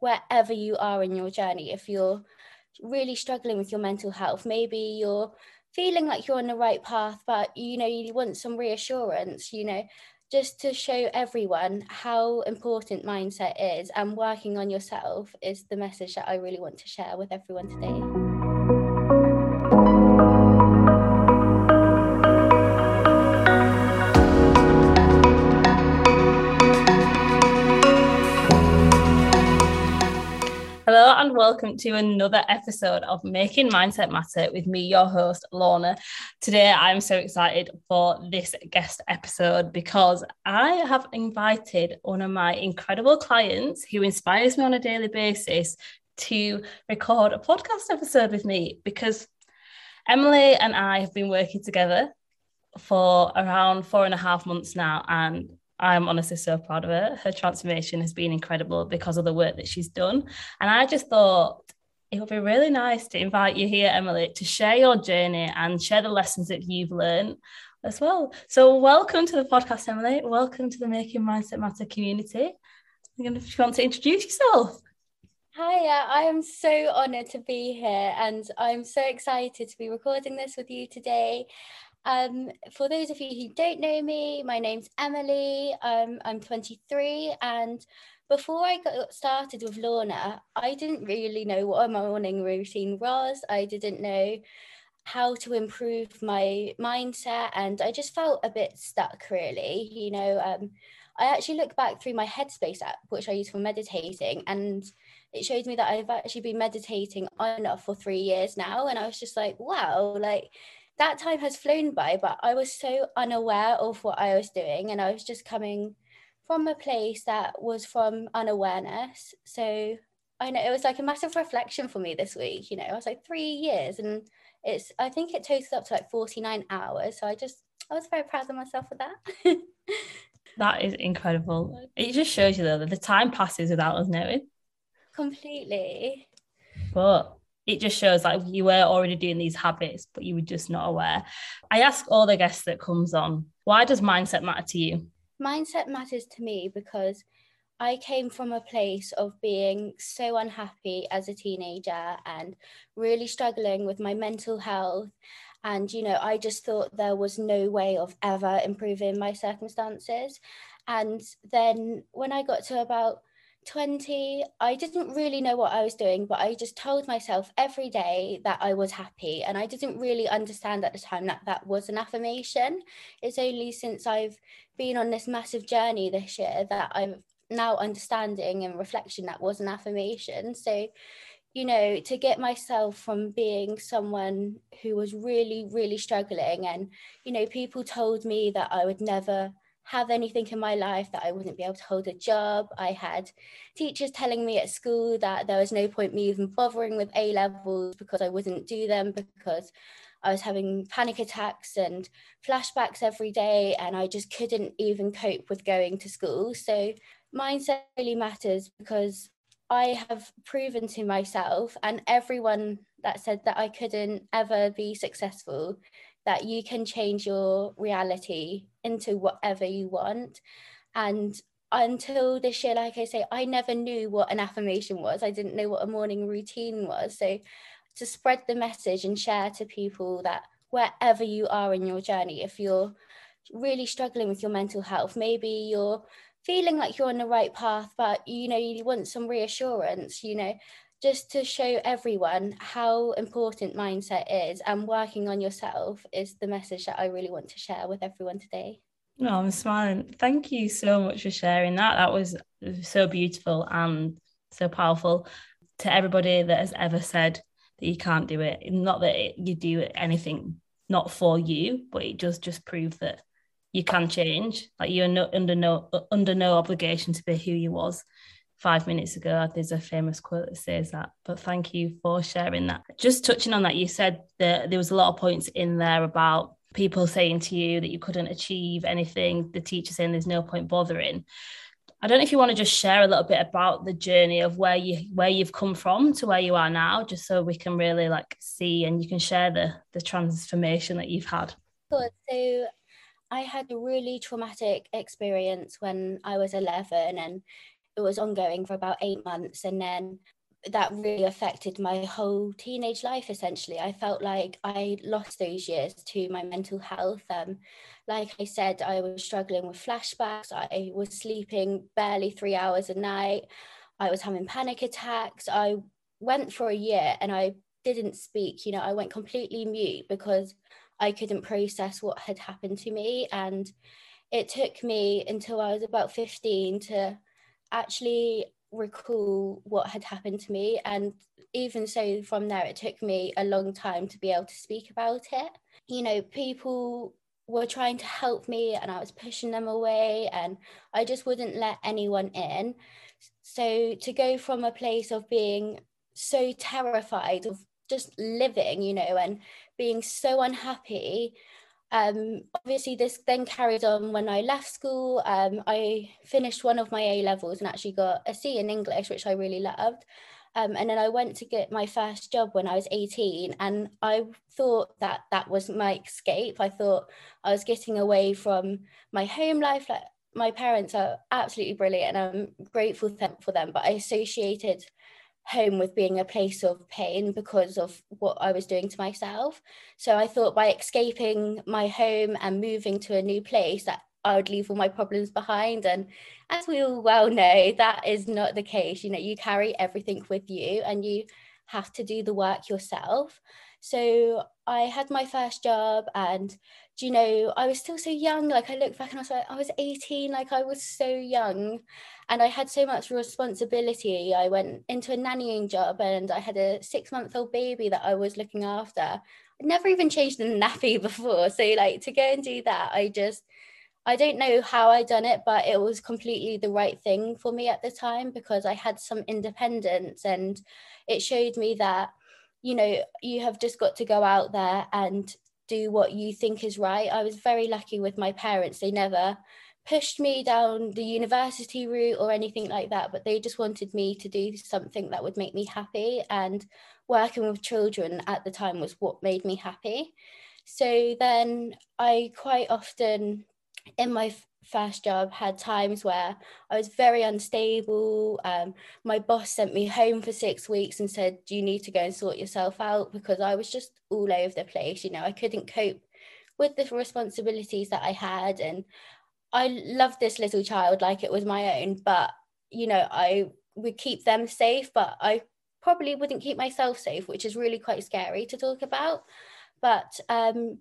wherever you are in your journey, if you're really struggling with your mental health, maybe you're feeling like you're on the right path, but you know, you want some reassurance, you know, just to show everyone how important mindset is and working on yourself is the message that I really want to share with everyone today. Hello and welcome to another episode of Making Mindset Matter with me, your host, Lorna. Today, I'm so excited for this guest episode because I have invited one of my incredible clients who inspires me on a daily basis to record a podcast episode with me because Emily and I have been working together for around four and a half months now. And I'm honestly so proud of her. Her transformation has been incredible because of the work that she's done. And I just thought it would be really nice to invite you here, Emily, to share your journey and share the lessons that you've learned as well. So, welcome to the podcast, Emily. Welcome to the Making Mindset Matter community. I'm If you want to introduce yourself. Hiya, I am so honoured to be here and I'm so excited to be recording this with you today. Um, for those of you who don't know me, my name's Emily. Um, I'm 23, and before I got started with Lorna, I didn't really know what a morning routine was. I didn't know how to improve my mindset, and I just felt a bit stuck, really. You know, um, I actually look back through my Headspace app, which I use for meditating, and it showed me that I've actually been meditating on and off for three years now. And I was just like, wow, like that time has flown by, but I was so unaware of what I was doing. And I was just coming from a place that was from unawareness. So I know it was like a massive reflection for me this week. You know, I was like three years and it's, I think it totals up to like 49 hours. So I just, I was very proud of myself for that. that is incredible. It just shows you though that the time passes without us knowing. Completely. But it just shows like you were already doing these habits, but you were just not aware. I ask all the guests that comes on, why does mindset matter to you? Mindset matters to me because I came from a place of being so unhappy as a teenager and really struggling with my mental health. And, you know, I just thought there was no way of ever improving my circumstances. And then when I got to about 20, I didn't really know what I was doing, but I just told myself every day that I was happy. And I didn't really understand at the time that that was an affirmation. It's only since I've been on this massive journey this year that I'm now understanding and reflection that was an affirmation. So, you know, to get myself from being someone who was really, really struggling, and, you know, people told me that I would never have anything in my life that I wouldn't be able to hold a job. I had teachers telling me at school that there was no point me even bothering with A levels because I wouldn't do them because I was having panic attacks and flashbacks every day and I just couldn't even cope with going to school. So mindset really matters because I have proven to myself and everyone that said that I couldn't ever be successful that you can change your reality into whatever you want. And until this year, like I say, I never knew what an affirmation was. I didn't know what a morning routine was. So to spread the message and share to people that wherever you are in your journey, if you're really struggling with your mental health, maybe you're feeling like you're on the right path, but you know, you want some reassurance, you know, just to show everyone how important mindset is and working on yourself is the message that I really want to share with everyone today. No, I'm smiling. Thank you so much for sharing that. That was so beautiful and so powerful. To everybody that has ever said that you can't do it, not that it, you do anything not for you, but it does just prove that you can change. Like you're no, under no under no obligation to be who you was five minutes ago. There's a famous quote that says that. But thank you for sharing that. Just touching on that, you said that there was a lot of points in there about people saying to you that you couldn't achieve anything, the teacher saying there's no point bothering. I don't know if you want to just share a little bit about the journey of where you where you've come from to where you are now, just so we can really like see and you can share the the transformation that you've had. So I had a really traumatic experience when I was 11 and it was ongoing for about eight months. And then that really affected my whole teenage life essentially. I felt like i lost those years to my mental health. Um, like i said i was struggling with flashbacks. I was sleeping barely three hours a night. I was having panic attacks. I went for a year and i didn't speak. You know i went completely mute because i couldn't process what had happened to me. And it took me until i was about 15 to actually recall what had happened to me and even so from there it took me a long time to be able to speak about it. You know people were trying to help me and I was pushing them away and I just wouldn't let anyone in. So to go from a place of being so terrified of just living you know and being so unhappy um, obviously, this then carried on when I left school. Um, I finished one of my A levels and actually got a C in English, which I really loved. Um, and then I went to get my first job when I was 18, and I thought that that was my escape. I thought I was getting away from my home life. Like my parents are absolutely brilliant, and I'm grateful for them. But I associated home with being a place of pain because of what I was doing to myself. So I thought by escaping my home and moving to a new place that I would leave all my problems behind. And as we all well know, that is not the case. You know, you carry everything with you and you have to do the work yourself. So I had my first job and do you know, I was still so young. Like I look back and I was like, I was 18, like I was so young and I had so much responsibility. I went into a nannying job and I had a six month old baby that I was looking after. I'd never even changed the nappy before. So like to go and do that, I just I don't know how I done it, but it was completely the right thing for me at the time because I had some independence and it showed me that you know you have just got to go out there and do what you think is right. I was very lucky with my parents. They never pushed me down the university route or anything like that, but they just wanted me to do something that would make me happy. And working with children at the time was what made me happy. So then I quite often in my first job had times where I was very unstable. Um, my boss sent me home for six weeks and said, You need to go and sort yourself out because I was just all over the place. You know, I couldn't cope with the responsibilities that I had. And I loved this little child like it was my own, but, you know, I would keep them safe, but I probably wouldn't keep myself safe, which is really quite scary to talk about. But um,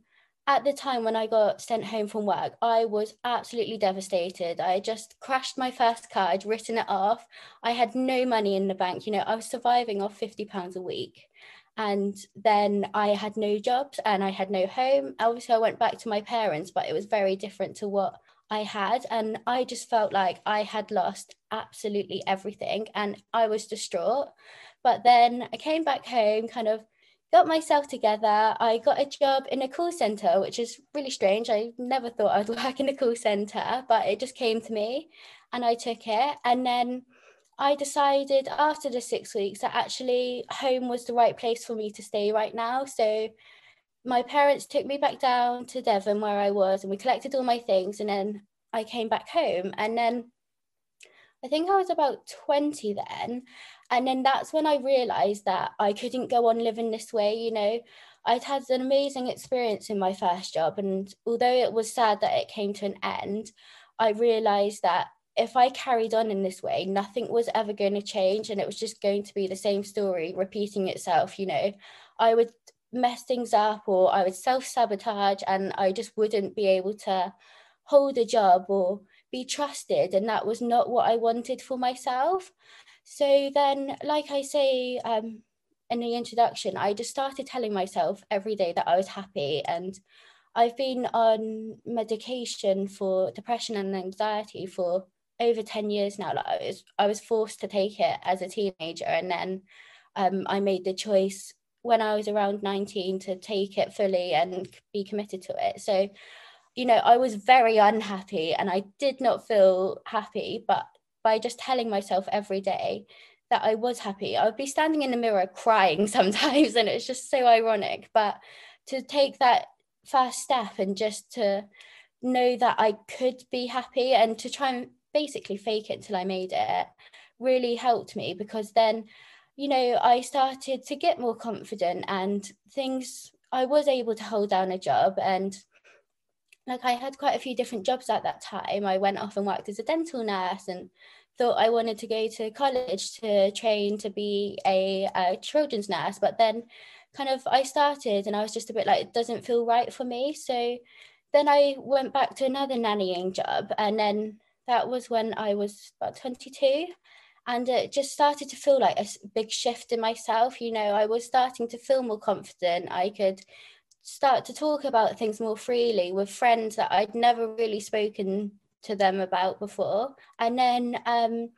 at the time when I got sent home from work, I was absolutely devastated. I just crashed my first car, I'd written it off. I had no money in the bank. You know, I was surviving off £50 a week. And then I had no jobs and I had no home. Obviously, I went back to my parents, but it was very different to what I had. And I just felt like I had lost absolutely everything and I was distraught. But then I came back home, kind of got myself together. I got a job in a call center, which is really strange. I never thought I'd work in a call center, but it just came to me and I took it. And then I decided after the six weeks that actually home was the right place for me to stay right now. So my parents took me back down to Devon where I was and we collected all my things and then I came back home. And then I think I was about 20 then and then that's when I realized that I couldn't go on living this way. You know, I'd had an amazing experience in my first job. And although it was sad that it came to an end, I realized that if I carried on in this way, nothing was ever going to change. And it was just going to be the same story repeating itself. You know, I would mess things up or I would self sabotage and I just wouldn't be able to hold a job or be trusted. And that was not what I wanted for myself. So then, like I say um, in the introduction, I just started telling myself every day that I was happy. And I've been on medication for depression and anxiety for over 10 years now. Like I was, I was forced to take it as a teenager. And then um, I made the choice when I was around 19 to take it fully and be committed to it. So, you know, I was very unhappy and I did not feel happy, but by just telling myself every day that I was happy. I would be standing in the mirror crying sometimes, and it's just so ironic. But to take that first step and just to know that I could be happy and to try and basically fake it until I made it really helped me because then, you know, I started to get more confident and things, I was able to hold down a job and like I had quite a few different jobs at that time. I went off and worked as a dental nurse and thought I wanted to go to college to train to be a, a children's nurse, but then kind of I started and I was just a bit like it doesn't feel right for me. So then I went back to another nannying job. And then that was when I was about 22 and it just started to feel like a big shift in myself. You know I was starting to feel more confident. I could start to talk about things more freely with friends that I'd never really spoken to them about before. And then um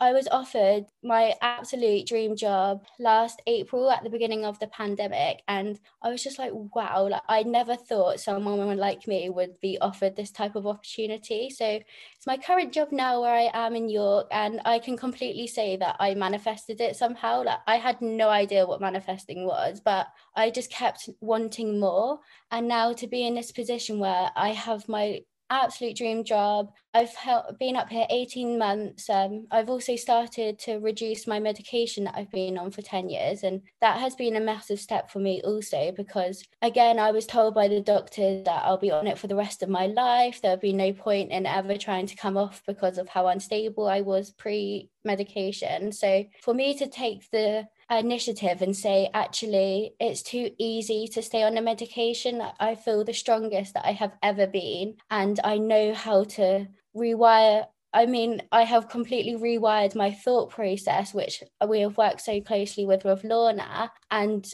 I was offered my absolute dream job last April at the beginning of the pandemic. And I was just like, wow, like I never thought someone like me would be offered this type of opportunity. So it's my current job now where I am in York. And I can completely say that I manifested it somehow. Like I had no idea what manifesting was, but I just kept wanting more. And now to be in this position where I have my absolute dream job. I've been up here 18 months. Um, I've also started to reduce my medication that I've been on for 10 years. And that has been a massive step for me also, because again, I was told by the doctor that I'll be on it for the rest of my life. There'll be no point in ever trying to come off because of how unstable I was pre medication. So for me to take the initiative and say, actually, it's too easy to stay on a medication. I feel the strongest that I have ever been. And I know how to rewire. I mean, I have completely rewired my thought process, which we have worked so closely with with Lorna. And,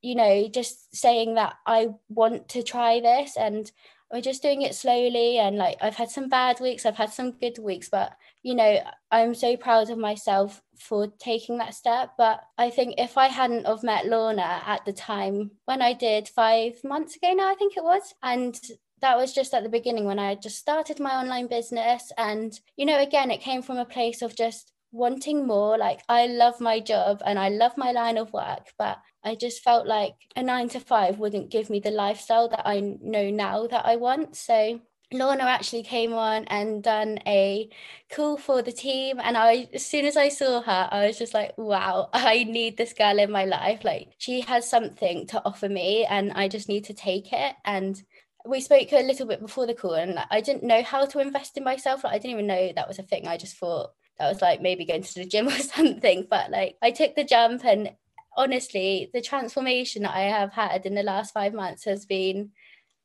you know, just saying that I want to try this and we're just doing it slowly and like I've had some bad weeks, I've had some good weeks, but you know, I'm so proud of myself for taking that step. But I think if I hadn't have met Lorna at the time when I did five months ago now, I think it was, and that was just at the beginning when I just started my online business. And, you know, again, it came from a place of just wanting more. Like, I love my job and I love my line of work, but I just felt like a nine to five wouldn't give me the lifestyle that I know now that I want. So Lorna actually came on and done a call for the team. And I, as soon as I saw her, I was just like, wow, I need this girl in my life. Like, she has something to offer me, and I just need to take it. And we spoke a little bit before the call, and I didn't know how to invest in myself. Like, I didn't even know that was a thing. I just thought that was like maybe going to the gym or something. But like, I took the jump, and honestly, the transformation that I have had in the last five months has been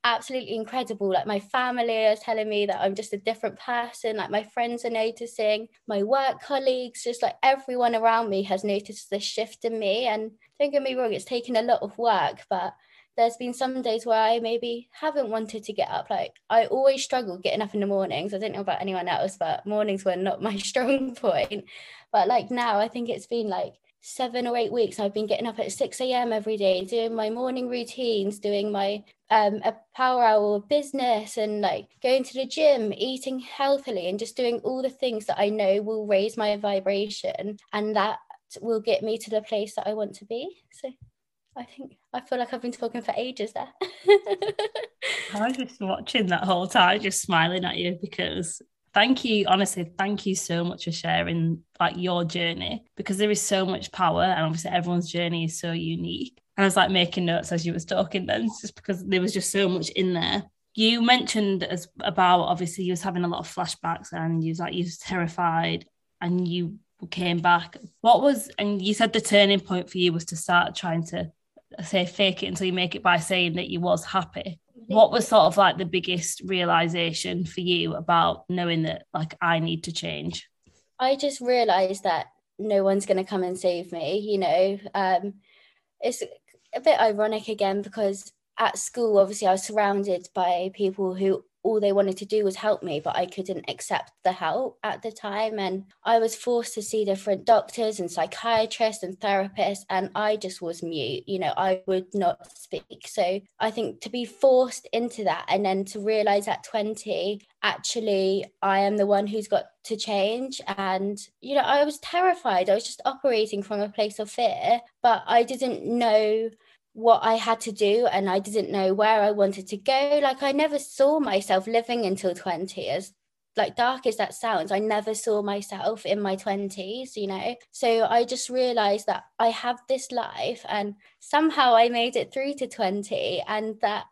absolutely incredible. Like my family are telling me that I'm just a different person. Like my friends are noticing, my work colleagues, just like everyone around me has noticed this shift in me. And don't get me wrong, it's taken a lot of work, but there's been some days where I maybe haven't wanted to get up. Like I always struggle getting up in the mornings. I don't know about anyone else, but mornings were not my strong point. But like now, I think it's been like seven or eight weeks I've been getting up at 6 a.m. every day, doing my morning routines, doing my um, a power hour business and like going to the gym, eating healthily, and just doing all the things that I know will raise my vibration and that will get me to the place that I want to be. So I think I feel like I've been talking for ages there. I was just watching that whole time, just smiling at you because thank you honestly thank you so much for sharing like your journey because there is so much power and obviously everyone's journey is so unique. And i was like making notes as you was talking then just because there was just so much in there. You mentioned as about obviously you was having a lot of flashbacks and you was like you was terrified and you came back. What was and you said the turning point for you was to start trying to say fake it until you make it by saying that you was happy what was sort of like the biggest realization for you about knowing that like I need to change? I just realized that no one's going to come and save me, you know. Um, it's a bit ironic again because at school, obviously, I was surrounded by people who all they wanted to do was help me, but I couldn't accept the help at the time. And I was forced to see different doctors and psychiatrists and therapists, and I just was mute. You know, I would not speak. So I think to be forced into that and then to realize at 20, actually, I am the one who's got to change. And, you know, I was terrified. I was just operating from a place of fear, but I didn't know what I had to do and I didn't know where I wanted to go. Like I never saw myself living until 20 as like dark as that sounds, I never saw myself in my 20s, you know? So I just realized that I have this life and somehow I made it through to 20 and that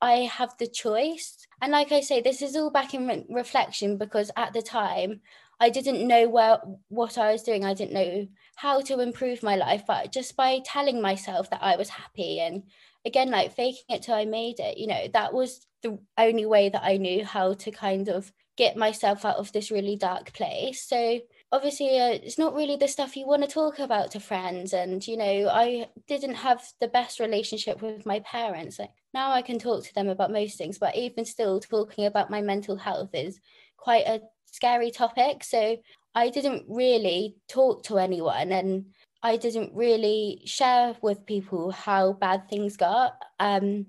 I have the choice. And like I say, this is all back in re- reflection because at the time I didn't know where what I was doing. I didn't know how to improve my life, but just by telling myself that I was happy and again like faking it till I made it, you know, that was the only way that I knew how to kind of get myself out of this really dark place. So obviously uh, it's not really the stuff you want to talk about to friends and you know i didn't have the best relationship with my parents like now i can talk to them about most things but even still talking about my mental health is quite a scary topic. So i didn't really talk to anyone and i didn't really share with people how bad things got. Um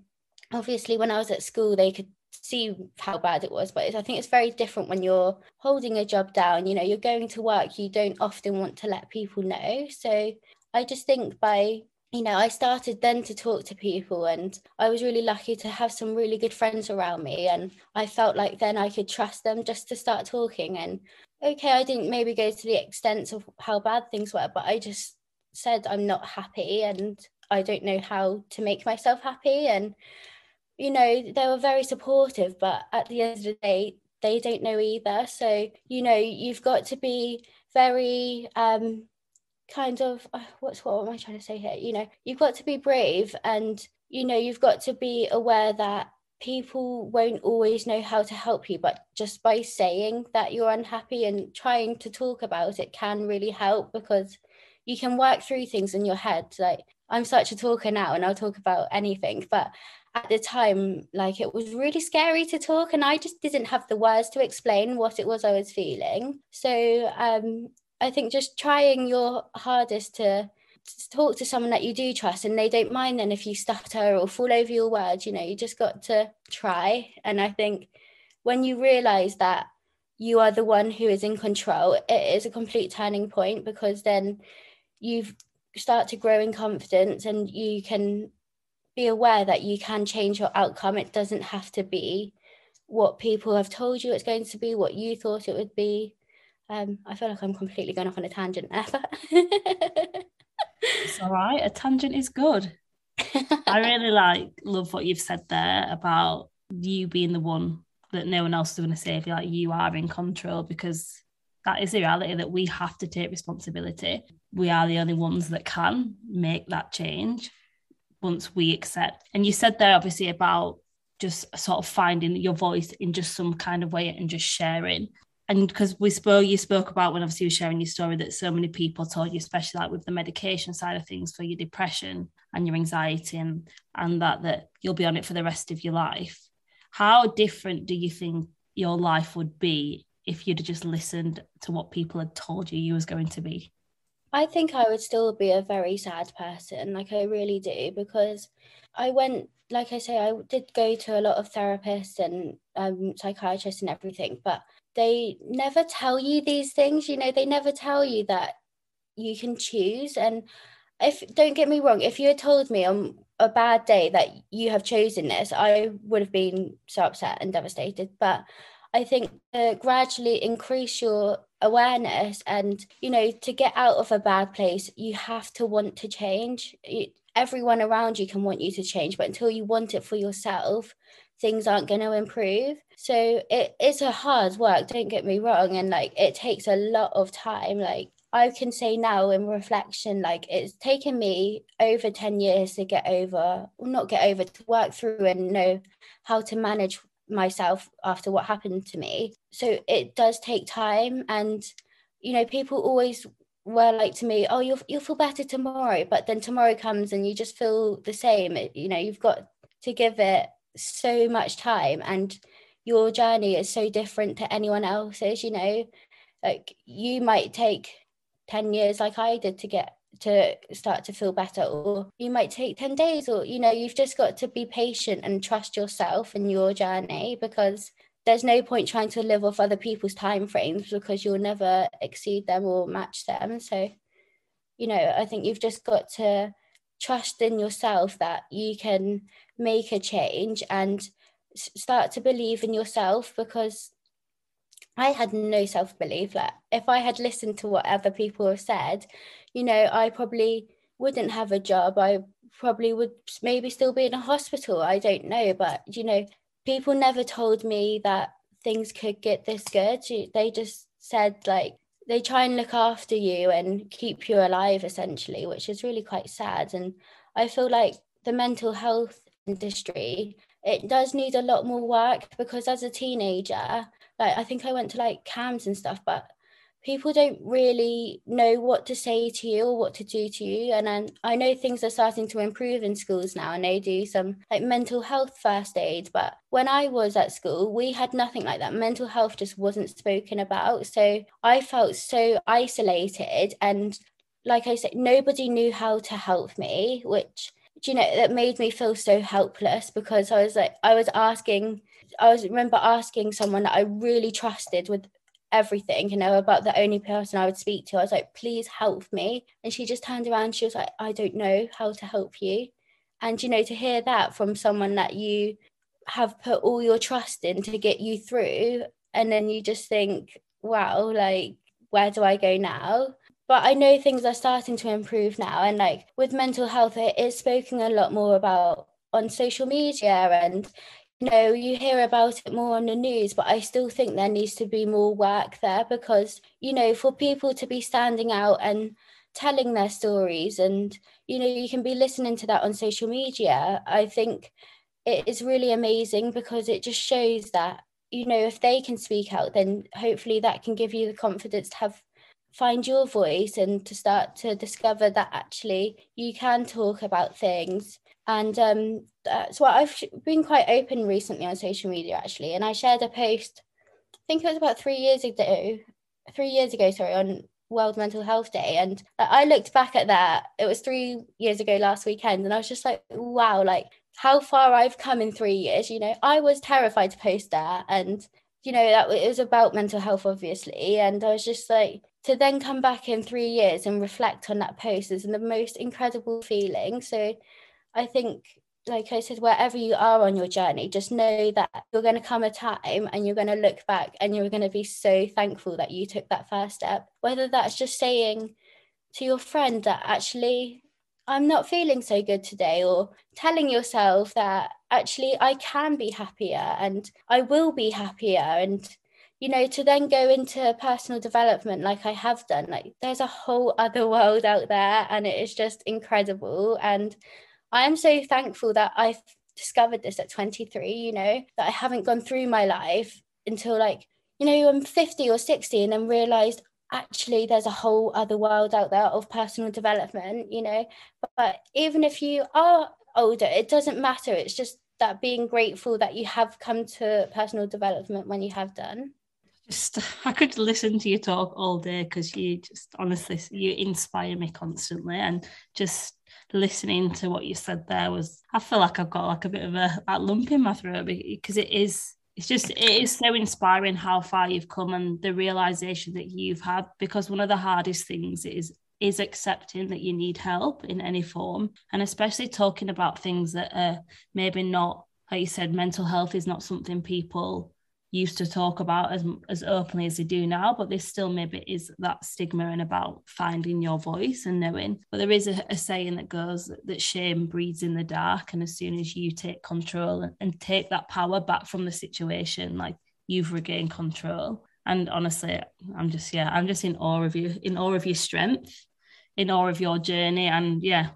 obviously when i was at school they could see how bad it was but i think it's very different when you're holding a job down you know you're going to work you don't often want to let people know. So i just think by you know i started then to talk to people and i was really lucky to have some really good friends around me and i felt like then i could trust them just to start talking and okay i didn't maybe go to the extent of how bad things were but i just said i'm not happy and i don't know how to make myself happy and you know, they were very supportive, but at the end of the day, they don't know either. So, you know, you've got to be very um kind of uh, what's what am I trying to say here? You know, you've got to be brave and you know, you've got to be aware that people won't always know how to help you, but just by saying that you're unhappy and trying to talk about it can really help because you can work through things in your head. Like I'm such a talker now and I'll talk about anything, but at the time like it was really scary to talk and i just didn't have the words to explain what it was i was feeling so um, i think just trying your hardest to, to talk to someone that you do trust and they don't mind then if you stutter or fall over your words you know you just got to try and i think when you realize that you are the one who is in control it is a complete turning point because then you start to grow in confidence and you can be aware that you can change your outcome. It doesn't have to be what people have told you it's going to be, what you thought it would be. Um, I feel like I'm completely going off on a tangent there. it's all right. A tangent is good. I really like love what you've said there about you being the one that no one else is going to save you. Like you are in control because that is the reality that we have to take responsibility. We are the only ones that can make that change once we accept. And you said there obviously about just sort of finding your voice in just some kind of way and just sharing. And because we spoke, you spoke about when obviously you were sharing your story that so many people told you, especially like with the medication side of things for your depression and your anxiety and and that that you'll be on it for the rest of your life. How different do you think your life would be if you'd just listened to what people had told you you was going to be? I think I would still be a very sad person, like I really do, because I went, like I say, I did go to a lot of therapists and um, psychiatrists and everything, but they never tell you these things. You know, they never tell you that you can choose. And if don't get me wrong, if you had told me on a bad day that you have chosen this, I would have been so upset and devastated. But I think to gradually increase your awareness and, you know, to get out of a bad place, you have to want to change. everyone around you can want you to change, but until you want it for yourself, things aren't going to improve. So it is a hard work, don't get me wrong. And like it takes a lot of time. Like I can say now in reflection, like it's taken me over 10 years to get over, well, not get over, to work through and know how to manage myself after what happened to me. So it does take time. And, you know, people always were like to me, oh, you'll, you'll feel better tomorrow. But then tomorrow comes and you just feel the same. It, you know, you've got to give it so much time. And your journey is so different to anyone else's, you know. Like you might take 10 years like I did to get to start to feel better or you might take 10 days or you know you've just got to be patient and trust yourself and your journey because there's no point trying to live off other people's time frames because you'll never exceed them or match them so you know i think you've just got to trust in yourself that you can make a change and start to believe in yourself because I had no self belief. Like, if I had listened to what other people have said, you know, I probably wouldn't have a job. I probably would maybe still be in a hospital. I don't know. But, you know, people never told me that things could get this good. They just said, like, they try and look after you and keep you alive, essentially, which is really quite sad. And I feel like the mental health industry, it does need a lot more work because as a teenager, like I think I went to like CAMHS and stuff, but people don't really know what to say to you or what to do to you. And then I know things are starting to improve in schools now and they do some like mental health first aid. But when I was at school, we had nothing like that. Mental health just wasn't spoken about. So I felt so isolated and like I said, nobody knew how to help me, which do you know that made me feel so helpless because I was like I was asking I was remember asking someone that I really trusted with everything, you know, about the only person I would speak to. I was like, please help me. And she just turned around, she was like, I don't know how to help you. And, you know, to hear that from someone that you have put all your trust in to get you through, and then you just think, wow, like, where do I go now? But I know things are starting to improve now. And like with mental health, it is spoken a lot more about on social media and know, you hear about it more on the news, but I still think there needs to be more work there because, you know, for people to be standing out and telling their stories and, you know, you can be listening to that on social media, I think it is really amazing because it just shows that, you know, if they can speak out, then hopefully that can give you the confidence to have find your voice and to start to discover that actually you can talk about things. And um, that's what I've been quite open recently on social media actually. And I shared a post, I think it was about three years ago, three years ago, sorry, on World Mental Health Day. And I looked back at that. It was three years ago last weekend, and I was just like, wow, like how far I've come in three years. You know, I was terrified to post that, and you know that it was about mental health, obviously. And I was just like, to then come back in three years and reflect on that post is the most incredible feeling. So I think, like I said, wherever you are on your journey, just know that you're going to come a time and you're going to look back and you're going to be so thankful that you took that first step. Whether that's just saying to your friend that actually, I'm not feeling so good today, or telling yourself that actually I can be happier and I will be happier. And you know, to then go into personal development like I have done, like there's a whole other world out there and it is just incredible. And I am so thankful that I've discovered this at 23, you know, that I haven't gone through my life until like, you know, I'm 50 or 60 and then realized actually there's a whole other world out there of personal development, you know. But, but even if you are older, it doesn't matter. It's just that being grateful that you have come to personal development when you have done. Just, I could listen to you talk all day because you just honestly you inspire me constantly and just listening to what you said there was I feel like I've got like a bit of a, lump in my throat because it is it's just it is so inspiring how far you've come and the realization that you've had because one of the hardest things is is accepting that you need help in any form and especially talking about things that are maybe not like you said mental health is not something people used to talk about as as openly as they do now but there still maybe is that stigma and about finding your voice and knowing. But there is a, a, saying that goes that shame breeds in the dark and as soon as you take control and, and take that power back from the situation like you've regained control. And honestly i'm just yeah i'm just in awe of you in awe of your strength in awe of your journey. And yeah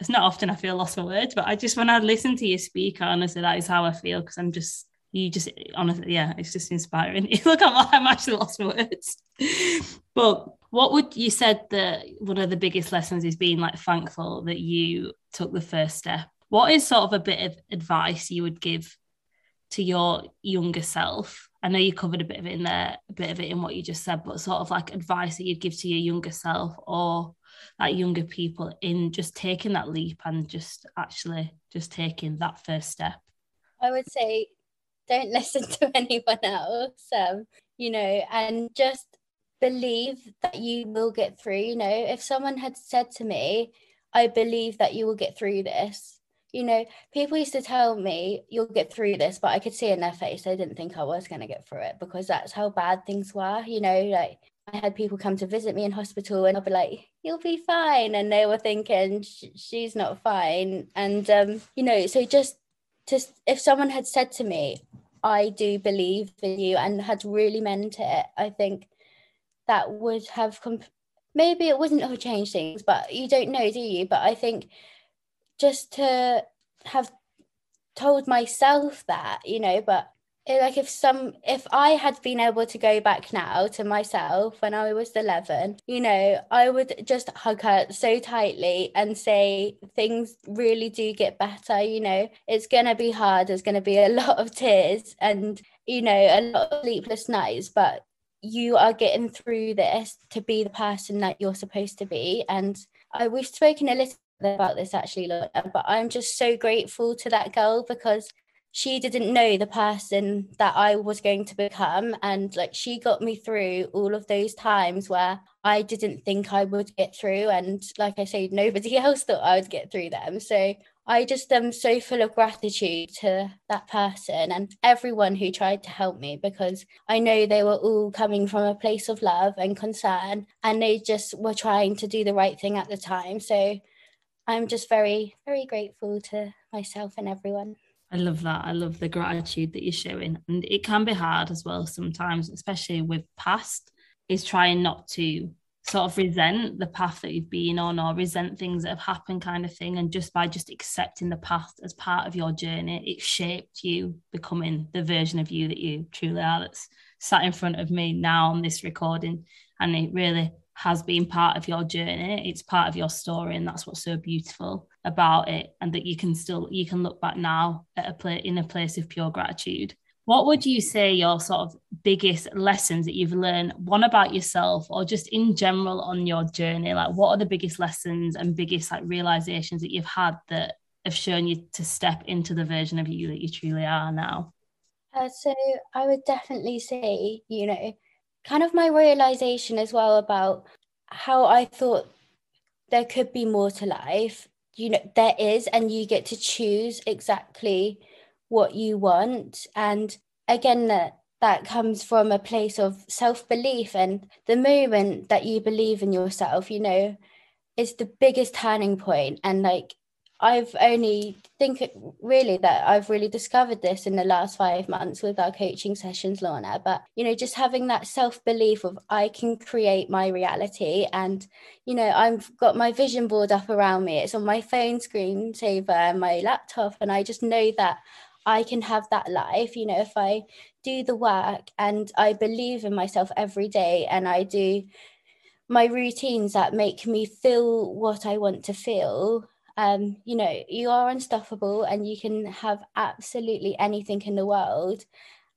it's not often I feel lost for words, but I just when I listen to you speak, honestly, that is how I feel because I'm just you just honestly, yeah, it's just inspiring. Look, I'm, I'm actually lost for words. but what would you said that one of the biggest lessons is being like thankful that you took the first step? What is sort of a bit of advice you would give to your younger self? I know you covered a bit of it in there, a bit of it in what you just said, but sort of like advice that you'd give to your younger self or like younger people in just taking that leap and just actually just taking that first step? I would say don't listen to anyone else um, you know and just believe that you will get through you know if someone had said to me i believe that you will get through this you know, people used to tell me, you'll get through this, but I could see in their face, they didn't think I was going to get through it because that's how bad things were. You know, like I had people come to visit me in hospital and I'll be like, you'll be fine. And they were thinking, she's not fine. And, um, you know, so just to, if someone had said to me, I do believe in you and had really meant it, I think that would have comp- maybe it wouldn't have changed things, but you don't know, do you? But I think just to have told myself that, you know, but Eh, like if some if i had been able to go back now to myself when i was 11 you know i would just hug her so tightly and say things really do get better you know. It's gonna be hard there's gonna be a lot of tears and you know a lot of sleepless nights but you are getting through this to be the person that you're supposed to be. And I, we've spoken a little about this actually but i'm just so grateful to that girl because she didn't know the person that I was going to become. And like she got me through all of those times where I didn't think I would get through. And like I say, nobody else thought I would get through them. So I just am so full of gratitude to that person and everyone who tried to help me because I know they were all coming from a place of love and concern and they just were trying to do the right thing at the time. So I'm just very, very grateful to myself and everyone. I love that. I love the gratitude that you're showing. And it can be hard as well sometimes, especially with past, is trying not to sort of resent the path that you've been on or resent things that have happened kind of thing. And just by just accepting the past as part of your journey, it shaped you becoming the version of you that you truly are that's sat in front of me now on this recording. And it really has been part of your journey. It's part of your story. And that's what's so beautiful about it and that you can still you can look back now at a place in a place of pure gratitude what would you say your sort of biggest lessons that you've learned one about yourself or just in general on your journey like what are the biggest lessons and biggest like realizations that you've had that have shown you to step into the version of you that you truly are now uh, so i would definitely say you know kind of my realization as well about how i thought there could be more to life. You know there is and you get to choose exactly what you want. And again that that comes from a place of self-belief and the moment that you believe in yourself you know is the biggest turning point. And like I've only think really that I've really discovered this in the last five months with our coaching sessions, Lorna. But you know, just having that self belief of I can create my reality, and you know, I've got my vision board up around me. It's on my phone screen saver uh, my laptop, and I just know that I can have that life. You know, if I do the work and I believe in myself every day, and I do my routines that make me feel what I want to feel um, you know, you are unstoppable and you can have absolutely anything in the world.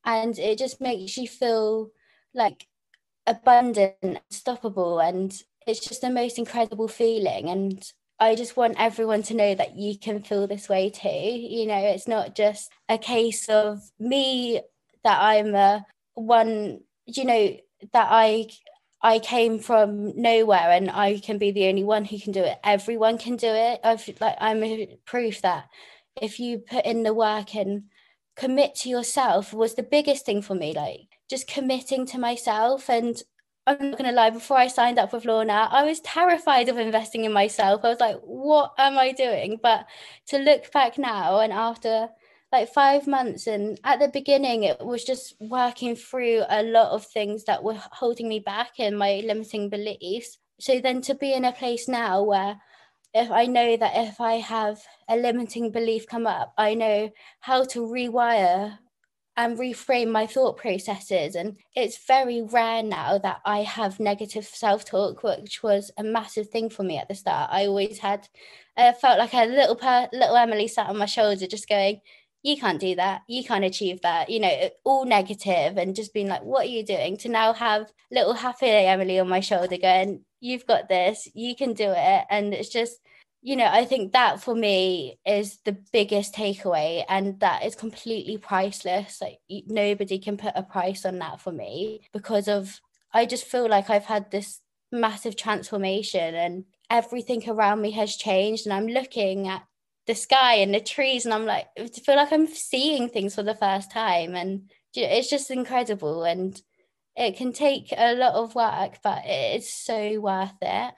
And it just makes you feel like abundant, unstoppable. And it's just the most incredible feeling. And I just want everyone to know that you can feel this way too. You know, it's not just a case of me that I'm a one, you know, that I I came from nowhere and I can be the only one who can do it. Everyone can do it. I've like I'm a proof that if you put in the work and commit to yourself was the biggest thing for me. Like just committing to myself and I'm not gonna lie, before I signed up with Lorna, I was terrified of investing in myself. I was like, what am I doing? But to look back now and after like five months and at the beginning it was just working through a lot of things that were holding me back and my limiting beliefs. So then to be in a place now where if i know that if i have a limiting belief come up i know how to rewire and reframe my thought processes. And it's very rare now that i have negative self-talk which was a massive thing for me at the start. I always had i felt like a little per, little emily sat on my shoulder just going you can't do that. You can't achieve that you know all negative and just being like what are you doing? To now have little happy emily on my shoulder going you've got this you can do it. And it's just you know i think that for me is the biggest takeaway and that is completely priceless. Like nobody can put a price on that for me because of i just feel like i've had this massive transformation and everything around me has changed and i'm looking at the sky and the trees and i'm like i feel like i'm seeing things for the first time and it's just incredible and it can take a lot of work but it's so worth it.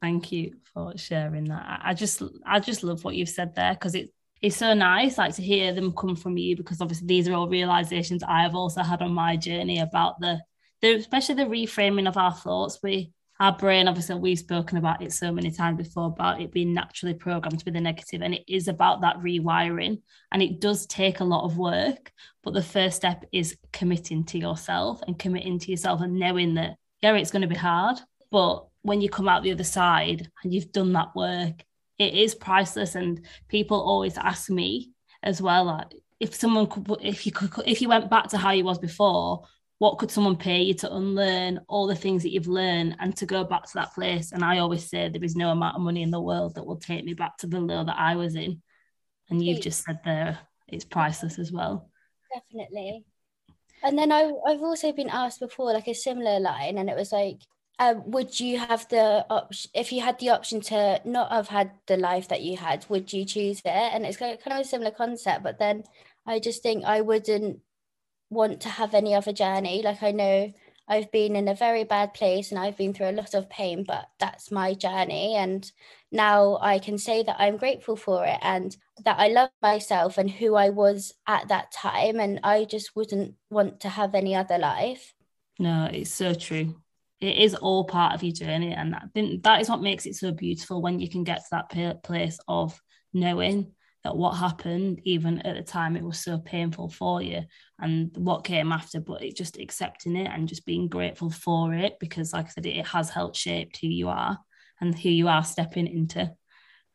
Thank you for sharing that. I just i just love what you've said there because it it's so nice like to hear them come from you because obviously these are all realizations i have also had on my journey about the, the especially the reframing of our thoughts. We our brain, obviously, we've spoken about it so many times before about it being naturally programmed with the negative, and it is about that rewiring. And it does take a lot of work, but the first step is committing to yourself and committing to yourself and knowing that, yeah, it's going to be hard, but when you come out the other side and you've done that work, it is priceless. And people always ask me as well, like, if someone could, if you could, if you went back to how you was before, what could someone pay you to unlearn all the things that you've learned and to go back to that place? And I always say there is no amount of money in the world that will take me back to the low that I was in. And you've just said there it's priceless as well. Definitely. And then I, I've also been asked before, like a similar line, and it was like, um, would you have the option if you had the option to not have had the life that you had? Would you choose it? And it's kind of a similar concept, but then I just think I wouldn't want to have any other journey. Like I know I've been in a very bad place and I've been through a lot of pain, but that's my journey. And now I can say that I'm grateful for it and that I love myself and who I was at that time. And I just wouldn't want to have any other life. No, it's so true. It is all part of your journey. And that, that is what makes it so beautiful when you can get to that place of knowing that what happened, even at the time, it was so painful for you and what came after, but it just accepting it and just being grateful for it because, like I said, it has helped shape who you are and who you are stepping into.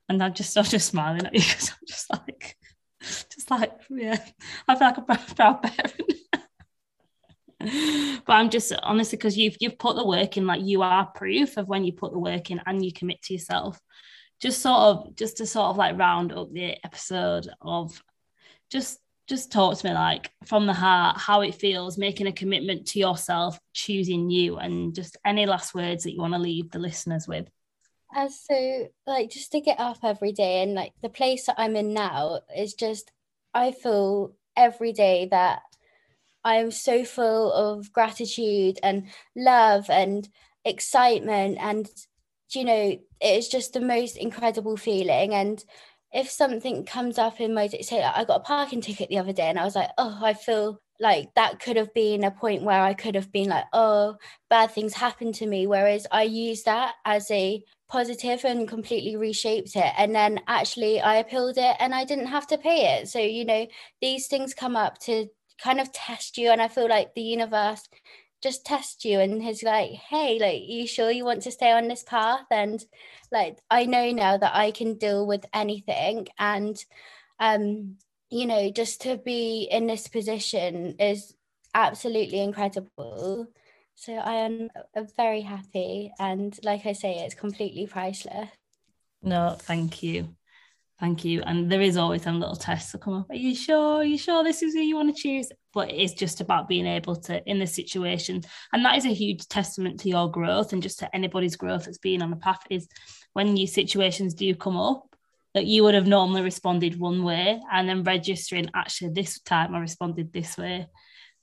And I'm just, I'm just smiling at you because I'm just like, just like, yeah, I feel like a proud parent. but I'm just honestly because you've you've put the work in, like you are proof of when you put the work in and you commit to yourself just sort of just to sort of like round up the episode of just just talk to me like from the heart how it feels making a commitment to yourself choosing you and just any last words that you want to leave the listeners with. Uh, so like just to get up every day and like the place that i'm in now is just i feel every day that i'm so full of gratitude and love and excitement and you know it's just the most incredible feeling. And if something comes up in my say I got a parking ticket the other day and I was like oh I feel like that could have been a point where I could have been like oh bad things happened to me. Whereas I used that as a positive and completely reshaped it. And then actually I appealed it and I didn't have to pay it. So you know these things come up to kind of test you. And I feel like the universe just test you and he's like hey like you sure you want to stay on this path? And like i know now that i can deal with anything and um you know just to be in this position is absolutely incredible. So i am very happy and like i say it's completely priceless. No thank you Thank you. And there is always some little tests that come up. Are you sure? Are you sure this is who you want to choose? But it's just about being able to in the situation. And that is a huge testament to your growth and just to anybody's growth that's been on the path is when new situations do come up that you would have normally responded one way and then registering actually this time I responded this way.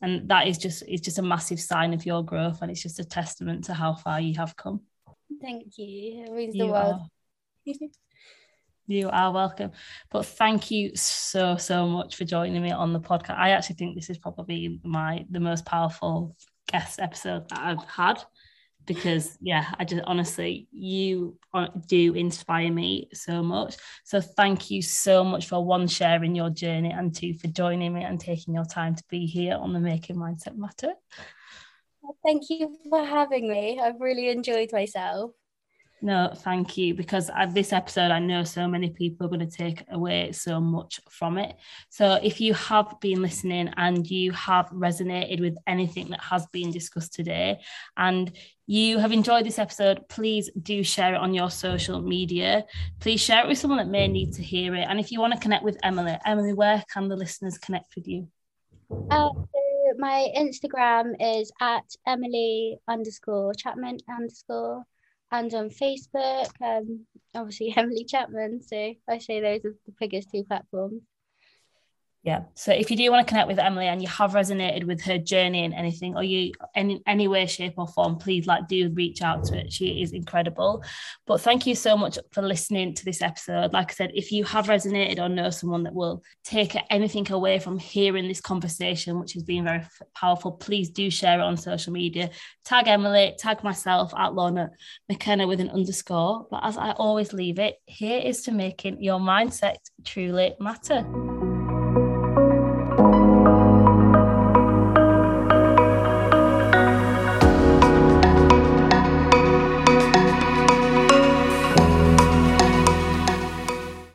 And that is just it's just a massive sign of your growth and it's just a testament to how far you have come. Thank you. It means you the world. You are welcome. But thank you so, so much for joining me on the podcast. I actually think this is probably my the most powerful guest episode that I've had because yeah, I just honestly you do inspire me so much. So thank you so much for one sharing your journey and two for joining me and taking your time to be here on the Making Mindset Matter. Thank you for having me. I've really enjoyed myself. No, thank you. Because at this episode, I know so many people are going to take away so much from it. So if you have been listening and you have resonated with anything that has been discussed today and you have enjoyed this episode, please do share it on your social media. Please share it with someone that may need to hear it. And if you want to connect with Emily, Emily, where can the listeners connect with you? Uh, my Instagram is at Emily underscore Chapman underscore and on Facebook. Um, obviously Emily Chapman. So I say those are the biggest two platforms. Yeah. So if you do want to connect with Emily and you have resonated with her journey in anything or you in any way, shape, or form, please like do reach out to her. She is incredible. But thank you so much for listening to this episode. Like I said, if you have resonated or know someone that will take anything away from hearing this conversation, which has been very powerful, please do share it on social media. Tag Emily, tag myself at Lorna McKenna with an underscore. But as I always leave it, here is to making your mindset truly matter.